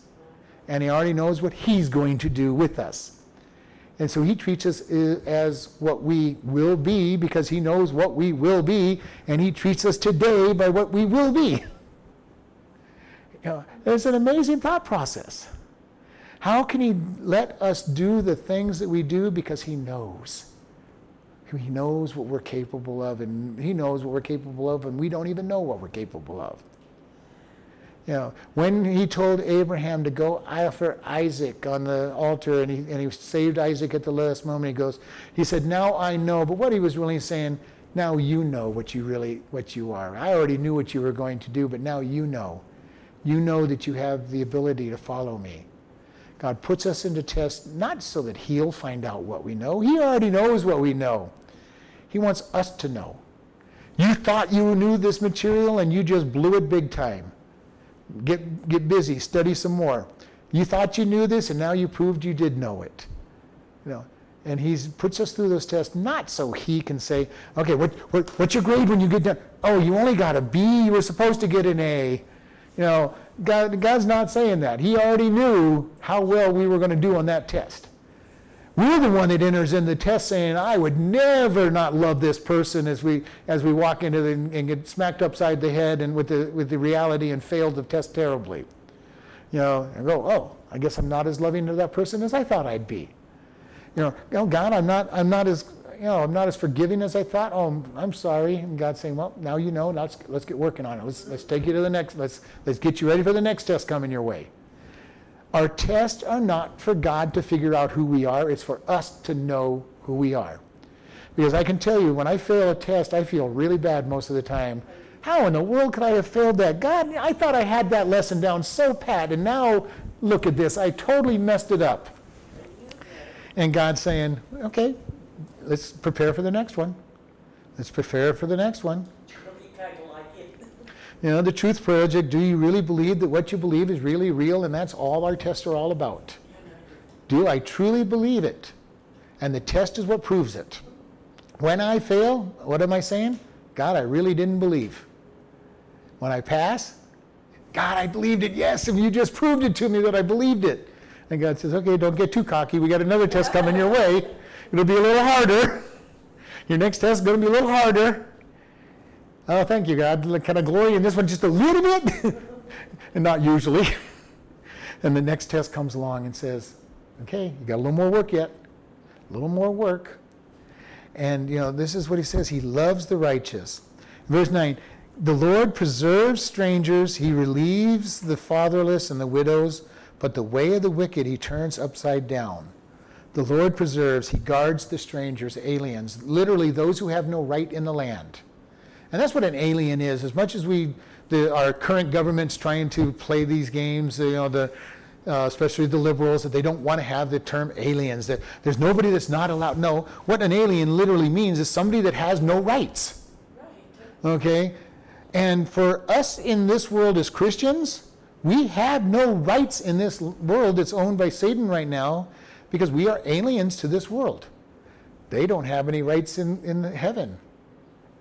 And he already knows what he's going to do with us. And so he treats us as what we will be because he knows what we will be, and he treats us today by what we will be. You know, it's an amazing thought process. How can he let us do the things that we do? Because he knows. He knows what we're capable of, and he knows what we're capable of, and we don't even know what we're capable of. You know, when he told Abraham to go offer Isaac on the altar and he, and he saved Isaac at the last moment, he goes, he said, now I know. But what he was really saying, now you know what you really, what you are. I already knew what you were going to do, but now you know. You know that you have the ability to follow me. God puts us into test not so that he'll find out what we know. He already knows what we know. He wants us to know. You thought you knew this material and you just blew it big time. Get, get busy, study some more. You thought you knew this, and now you proved you did know it. You know, and he puts us through those tests not so he can say, okay, what, what, what's your grade when you get done? Oh, you only got a B. You were supposed to get an A. You know, God, God's not saying that. He already knew how well we were going to do on that test. We're the one that enters in the test saying, I would never not love this person as we as we walk into the, and get smacked upside the head and with the with the reality and fail to test terribly. You know, and go, oh, I guess I'm not as loving to that person as I thought I'd be. You know, oh God, I'm not I'm not as you know, I'm not as forgiving as I thought. Oh, I'm sorry. And God's saying, well, now you know. Let's let's get working on it. Let's let's take you to the next. Let's let's get you ready for the next test coming your way. Our tests are not for God to figure out who we are. It's for us to know who we are. Because I can tell you, when I fail a test, I feel really bad most of the time. How in the world could I have failed that? God, I thought I had that lesson down so pat, and now look at this. I totally messed it up. And God's saying, okay, let's prepare for the next one. Let's prepare for the next one. Really kind of like it. You know, the Truth Project, do you really believe that what you believe is really real? And that's all our tests are all about. Do I truly believe it? And the test is what proves it. When I fail, what am I saying? God, I really didn't believe. When I pass, God, I believed it. Yes, and you just proved it to me that I believed it. And God says, okay, don't get too cocky. We got another test coming your way. It'll be a little harder. Your next test is going to be a little harder. Oh, thank you, God. Can I glory in this one just a little bit? and not usually. and the next test comes along and says, okay, you got a little more work yet. A little more work. And, you know, this is what he says He loves the righteous. Verse 9 The Lord preserves strangers, He relieves the fatherless and the widows, but the way of the wicked He turns upside down. The Lord preserves, He guards the strangers, aliens, literally those who have no right in the land. And that's what an alien is. As much as we, the, our current government's trying to play these games, you know, the, uh, especially the liberals, that they don't want to have the term aliens. That there's nobody that's not allowed. No, what an alien literally means is somebody that has no rights. Right. Okay, and for us in this world as Christians, we have no rights in this world that's owned by Satan right now because we are aliens to this world. They don't have any rights in, in heaven.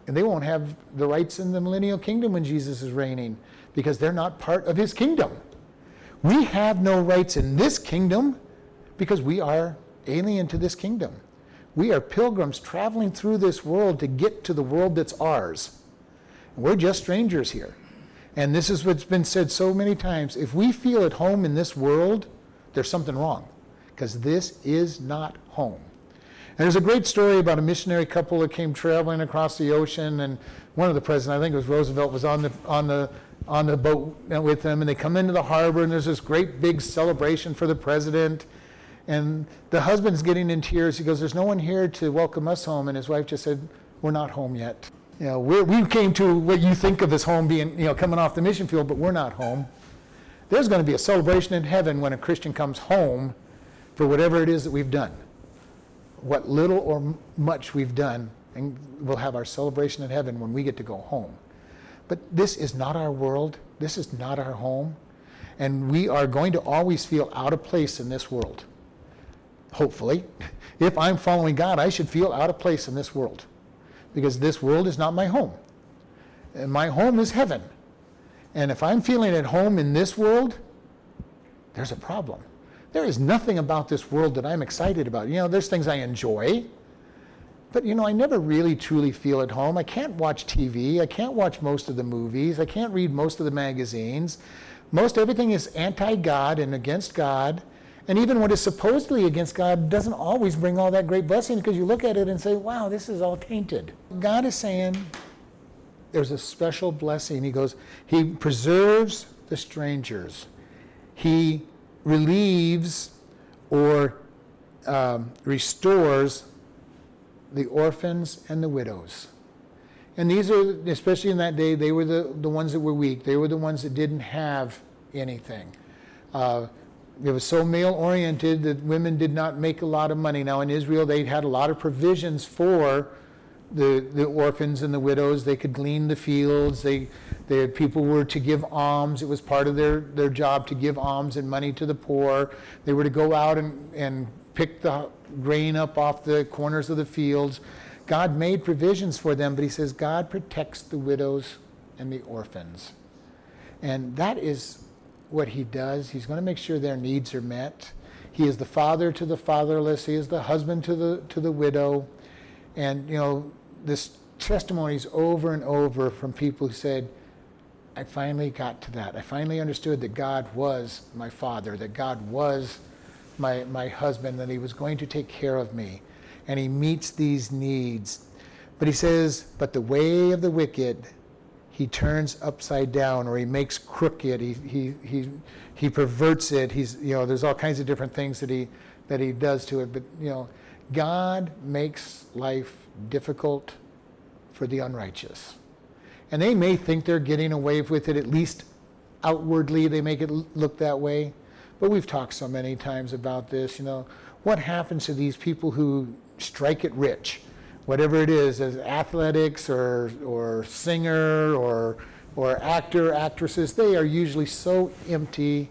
And they won't have the rights in the millennial kingdom when Jesus is reigning because they're not part of his kingdom. We have no rights in this kingdom because we are alien to this kingdom. We are pilgrims traveling through this world to get to the world that's ours. We're just strangers here. And this is what's been said so many times. If we feel at home in this world, there's something wrong because this is not home. And there's a great story about a missionary couple that came traveling across the ocean, and one of the presidents, I think it was Roosevelt, was on the on the on the boat with them, and they come into the harbor, and there's this great big celebration for the president. And the husband's getting in tears. He goes, "There's no one here to welcome us home." And his wife just said, "We're not home yet. You know, we we came to what you think of as home being, you know, coming off the mission field, but we're not home. There's going to be a celebration in heaven when a Christian comes home for whatever it is that we've done, what little or much we've done, and we'll have our celebration in heaven when we get to go home. But this is not our world. This is not our home. And we are going to always feel out of place in this world. Hopefully. If I'm following God, I should feel out of place in this world because this world is not my home. And my home is heaven. And if I'm feeling at home in this world, there's a problem. There is nothing about this world that I'm excited about. You know, there's things I enjoy, but you know, I never really truly feel at home. I can't watch TV. I can't watch most of the movies. I can't read most of the magazines. Most everything is anti God and against God. And even what is supposedly against God doesn't always bring all that great blessing because you look at it and say, wow, this is all tainted. God is saying there's a special blessing. He goes, He preserves the strangers. He relieves or um, restores the orphans and the widows. And these are, especially in that day, they were the, the ones that were weak. They were the ones that didn't have anything. Uh, it was so male oriented that women did not make a lot of money. Now, in Israel, they had a lot of provisions for the, the orphans and the widows. They could glean the fields. They, they, people were to give alms. It was part of their, their job to give alms and money to the poor. They were to go out and, and pick the grain up off the corners of the fields. God made provisions for them, but he says God protects the widows and the orphans. And that is what he does. He's going to make sure their needs are met. He is the father to the fatherless. He is the husband to the to the widow. And you know, this testimonies over and over from people who said, I finally got to that. I finally understood that God was my father, that God was my, my husband, that he was going to take care of me. And he meets these needs. But he says, But the way of the wicked he turns upside down or he makes crooked, he, he, he, he perverts it. He's, you know, there's all kinds of different things that he, that he does to it. But, you know, God makes life difficult for the unrighteous. And they may think they're getting away with it, at least outwardly, they make it look that way. But we've talked so many times about this, you know. What happens to these people who strike it rich? Whatever it is, as athletics or, or singer or, or actor, actresses, they are usually so empty.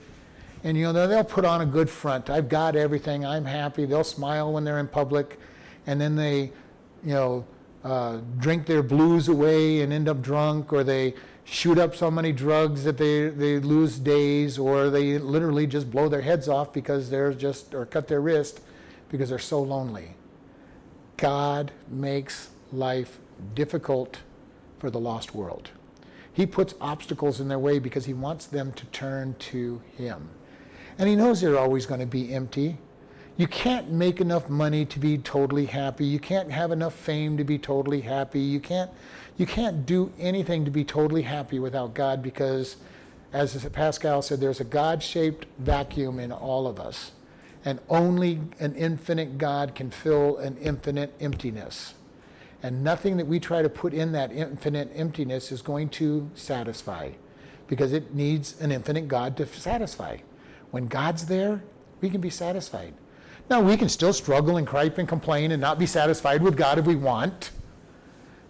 And you know, they'll put on a good front. I've got everything, I'm happy. They'll smile when they're in public. And then they, you know, uh, drink their blues away and end up drunk, or they shoot up so many drugs that they, they lose days, or they literally just blow their heads off because they're just, or cut their wrist because they're so lonely. God makes life difficult for the lost world. He puts obstacles in their way because he wants them to turn to him. And he knows they're always going to be empty. You can't make enough money to be totally happy. You can't have enough fame to be totally happy. You can't, you can't do anything to be totally happy without God because, as Pascal said, there's a God shaped vacuum in all of us. And only an infinite God can fill an infinite emptiness. And nothing that we try to put in that infinite emptiness is going to satisfy because it needs an infinite God to satisfy. When God's there, we can be satisfied. Now, we can still struggle and gripe and complain and not be satisfied with God if we want.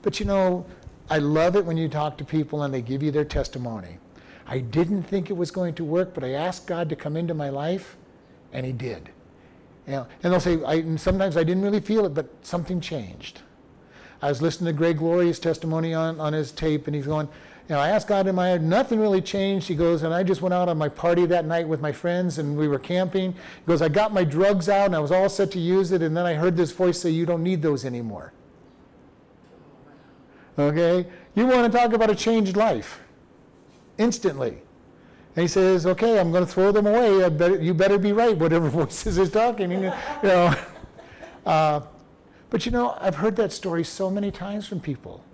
But you know, I love it when you talk to people and they give you their testimony. I didn't think it was going to work, but I asked God to come into my life, and He did. You know, and they'll say, I, sometimes I didn't really feel it, but something changed. I was listening to Greg Laurie's testimony on, on his tape, and he's going, you know, I asked God in my head, nothing really changed. He goes, and I just went out on my party that night with my friends and we were camping. He goes, I got my drugs out and I was all set to use it, and then I heard this voice say, You don't need those anymore. Okay? You want to talk about a changed life instantly. And he says, Okay, I'm going to throw them away. Better, you better be right, whatever voices is talking. You know. Uh, but you know, I've heard that story so many times from people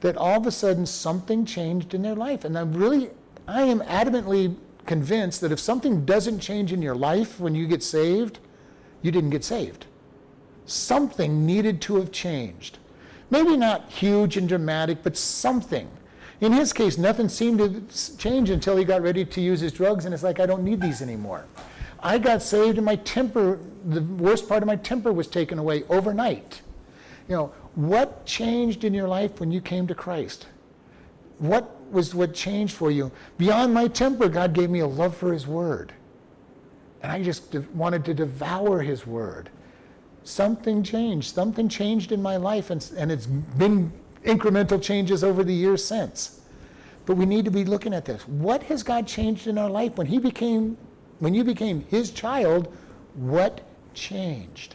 that all of a sudden something changed in their life. And I'm really, I am adamantly convinced that if something doesn't change in your life when you get saved, you didn't get saved. Something needed to have changed. Maybe not huge and dramatic, but something. In his case, nothing seemed to change until he got ready to use his drugs, and it's like, I don't need these anymore. I got saved, and my temper, the worst part of my temper was taken away overnight. You know, what changed in your life when you came to Christ? What was what changed for you? Beyond my temper, God gave me a love for His Word. And I just wanted to devour His Word. Something changed. Something changed in my life, and, and it's been incremental changes over the years since. But we need to be looking at this. What has God changed in our life when He became, when you became His child? What changed?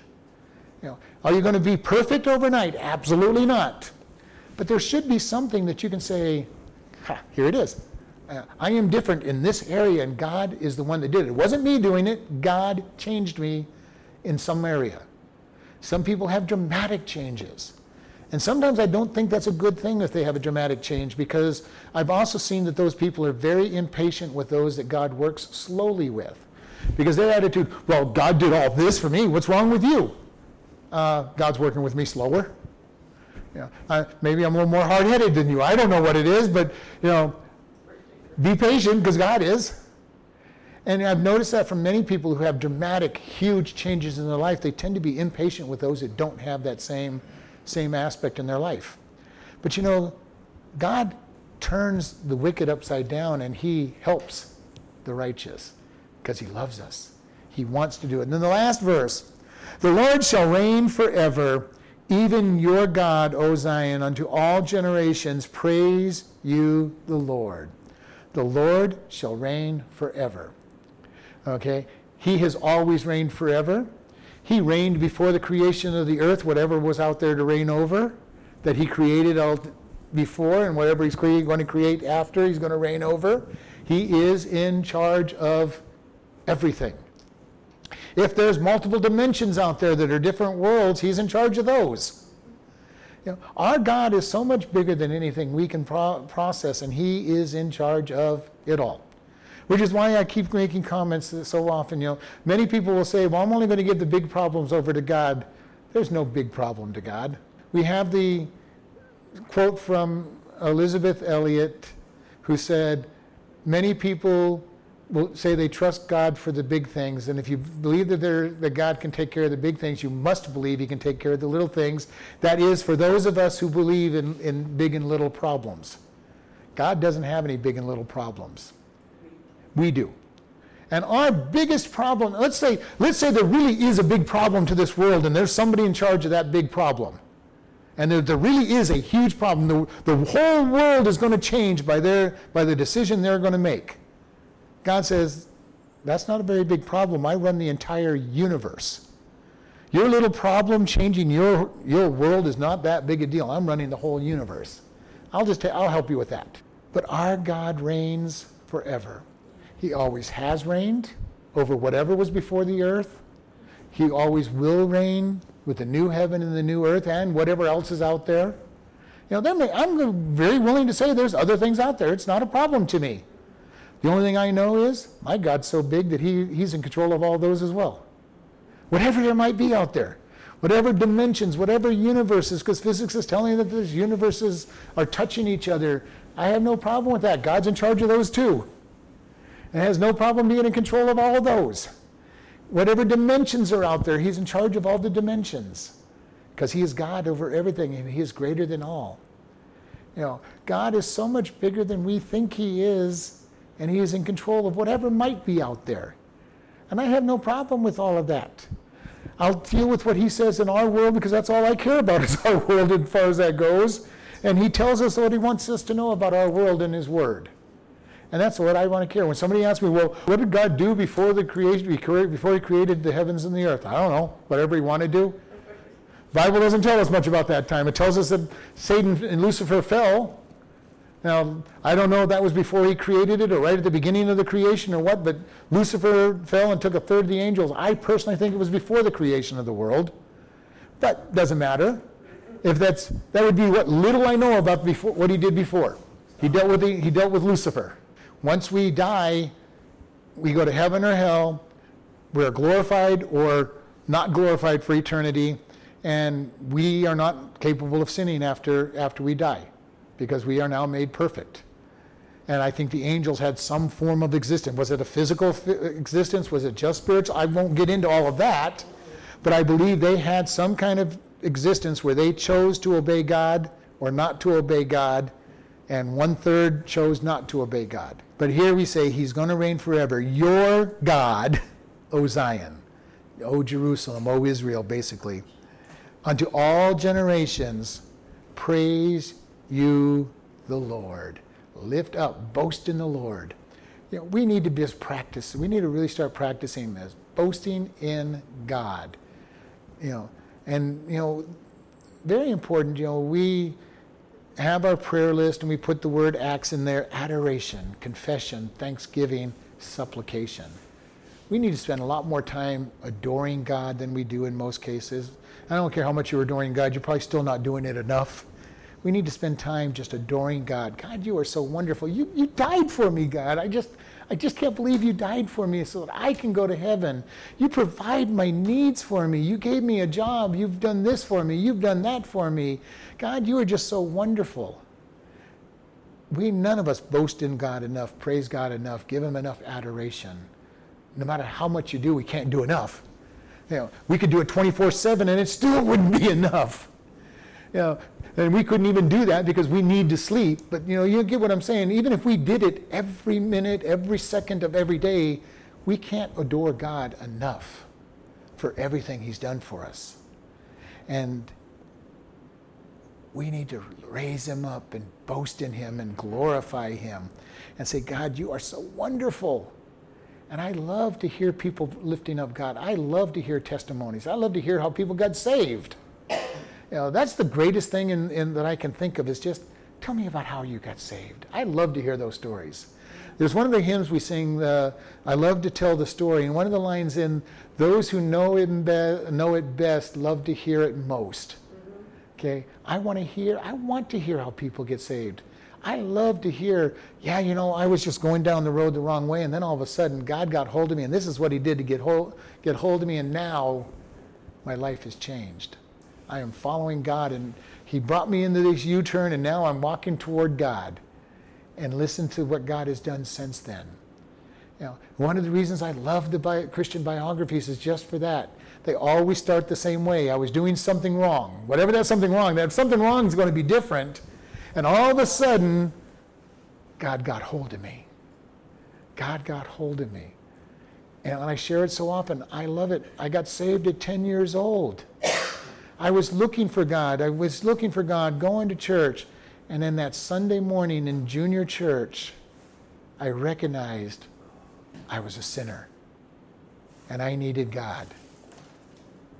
Know, are you going to be perfect overnight? Absolutely not. But there should be something that you can say, here it is. Uh, I am different in this area, and God is the one that did it. It wasn't me doing it, God changed me in some area. Some people have dramatic changes. And sometimes I don't think that's a good thing if they have a dramatic change because I've also seen that those people are very impatient with those that God works slowly with. Because their attitude, well, God did all this for me, what's wrong with you? Uh, God's working with me slower. Maybe I'm a little more hard-headed than you. I don't know what it is, but you know, be patient because God is. And I've noticed that from many people who have dramatic, huge changes in their life, they tend to be impatient with those that don't have that same, same aspect in their life. But you know, God turns the wicked upside down and he helps the righteous because he loves us. He wants to do it. And then the last verse, the Lord shall reign forever, even your God, O Zion, unto all generations. Praise you, the Lord. The Lord shall reign forever. Okay? He has always reigned forever. He reigned before the creation of the earth, whatever was out there to reign over, that he created all before, and whatever he's going to create after, he's going to reign over. He is in charge of everything. If there's multiple dimensions out there that are different worlds, he's in charge of those. You know, our God is so much bigger than anything we can pro- process, and he is in charge of it all. Which is why I keep making comments so often. You know, many people will say, "Well, I'm only going to give the big problems over to God." There's no big problem to God. We have the quote from Elisabeth Elliot, who said, "Many people will say they trust God for the big things, and if you believe that, that God can take care of the big things, you must believe He can take care of the little things. That is for those of us who believe in, in big and little problems. God doesn't have any big and little problems. We do. And our biggest problem, let's say, let's say there really is a big problem to this world and there's somebody in charge of that big problem. And there, there really is a huge problem. The, the whole world is going to change by, their, by the decision they're going to make. God says, that's not a very big problem. I run the entire universe. Your little problem changing your, your world is not that big a deal. I'm running the whole universe. I'll just I'll help you with that. But our God reigns forever. He always has reigned over whatever was before the earth. He always will reign with the new heaven and the new earth and whatever else is out there. You know, may, I'm very willing to say there's other things out there. It's not a problem to me. The only thing I know is my God's so big that he, He's in control of all those as well. Whatever there might be out there, whatever dimensions, whatever universes, because physics is telling that those universes are touching each other. I have no problem with that. God's in charge of those too and has no problem being in control of all of those. Whatever dimensions are out there, he's in charge of all the dimensions because he is God over everything and he is greater than all. You know, God is so much bigger than we think he is, and he is in control of whatever might be out there. And I have no problem with all of that. I'll deal with what he says in our world because that's all I care about is our world as far as that goes. And he tells us what he wants us to know about our world in his word. And that's what I want to care. When somebody asks me, well, what did God do before the creation, before he created the heavens and the earth? I don't know. Whatever he wanted to do. Bible doesn't tell us much about that time. It tells us that Satan and Lucifer fell. Now, I don't know if that was before he created it or right at the beginning of the creation or what, but Lucifer fell and took a third of the angels. I personally think it was before the creation of the world. But doesn't matter. If that's that would be what little I know about before what he did before. He dealt with the, he dealt with Lucifer. Once we die, we go to heaven or hell. We're glorified or not glorified for eternity, and we are not capable of sinning after, after we die because we are now made perfect. And I think the angels had some form of existence. Was it a physical f- existence? Was it just spiritual? I won't get into all of that, but I believe they had some kind of existence where they chose to obey God or not to obey God, and one third chose not to obey God. But here we say he's going to reign forever. Your God, O Zion, O Jerusalem, O Israel, basically. Unto all generations, praise you the Lord. Lift up, boast in the Lord. You know, we need to just practice. We need to really start practicing this, boasting in God. You know, and you know, very important. You know, we have our prayer list and we put the word acts in there adoration, confession, thanksgiving, supplication. We need to spend a lot more time adoring God than we do in most cases. I don't care how much you're adoring God, you're probably still not doing it enough. We need to spend time just adoring God. God, you are so wonderful. You, you died for me, God. I just, I just can't believe you died for me so that I can go to heaven. You provide my needs for me. You gave me a job. You've done this for me. You've done that for me. God, you are just so wonderful. We, none of us boast in God enough, praise God enough, give Him enough adoration. No matter how much you do, we can't do enough. You know, we could do it 24 7 and it still wouldn't be enough. You know, and we couldn't even do that because we need to sleep. But you know, you get what I'm saying. Even if we did it every minute, every second of every day, we can't adore God enough for everything He's done for us. And we need to raise Him up and boast in Him and glorify Him and say, God, you are so wonderful. And I love to hear people lifting up God. I love to hear testimonies. I love to hear how people got saved. You know, that's the greatest thing in, in, that I can think of is just tell me about how you got saved. I love to hear those stories. There's one of the hymns we sing, uh, I love to tell the story, and one of the lines in, those who know it, be- know it best love to hear it most. Okay, I want to hear, I want to hear how people get saved. I love to hear, yeah, you know, I was just going down the road the wrong way, and then all of a sudden God got hold of me, and this is what He did to get hold, get hold of me, and now my life has changed. I am following God, and He brought me into this U turn, and now I'm walking toward God. And listen to what God has done since then. You know, one of the reasons I love the bi- Christian biographies is just for that. They always start the same way. I was doing something wrong. Whatever that something wrong, that something wrong is going to be different. And all of a sudden, God got hold of me. God got hold of me. And I share it so often. I love it. I got saved at 10 years old. I was looking for God. I was looking for God, going to church. And then that Sunday morning in junior church, I recognized I was a sinner and I needed God.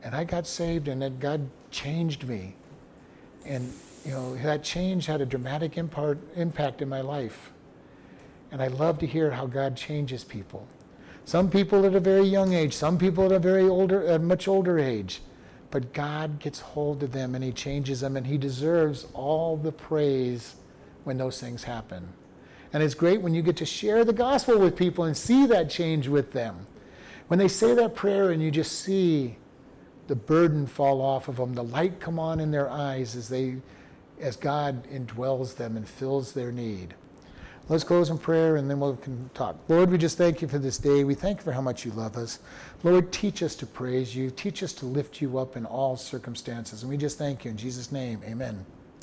And I got saved, and then God changed me. And, you know, that change had a dramatic impart, impact in my life. And I love to hear how God changes people. Some people at a very young age, some people at a very older, a much older age. But God gets hold of them and He changes them, and He deserves all the praise when those things happen. And it's great when you get to share the gospel with people and see that change with them. When they say that prayer and you just see the burden fall off of them, the light come on in their eyes as they as God indwells them and fills their need. Let's close in prayer and then we can talk. Lord, we just thank you for this day. We thank you for how much you love us. Lord, teach us to praise you. Teach us to lift you up in all circumstances. And we just thank you in Jesus' name. Amen.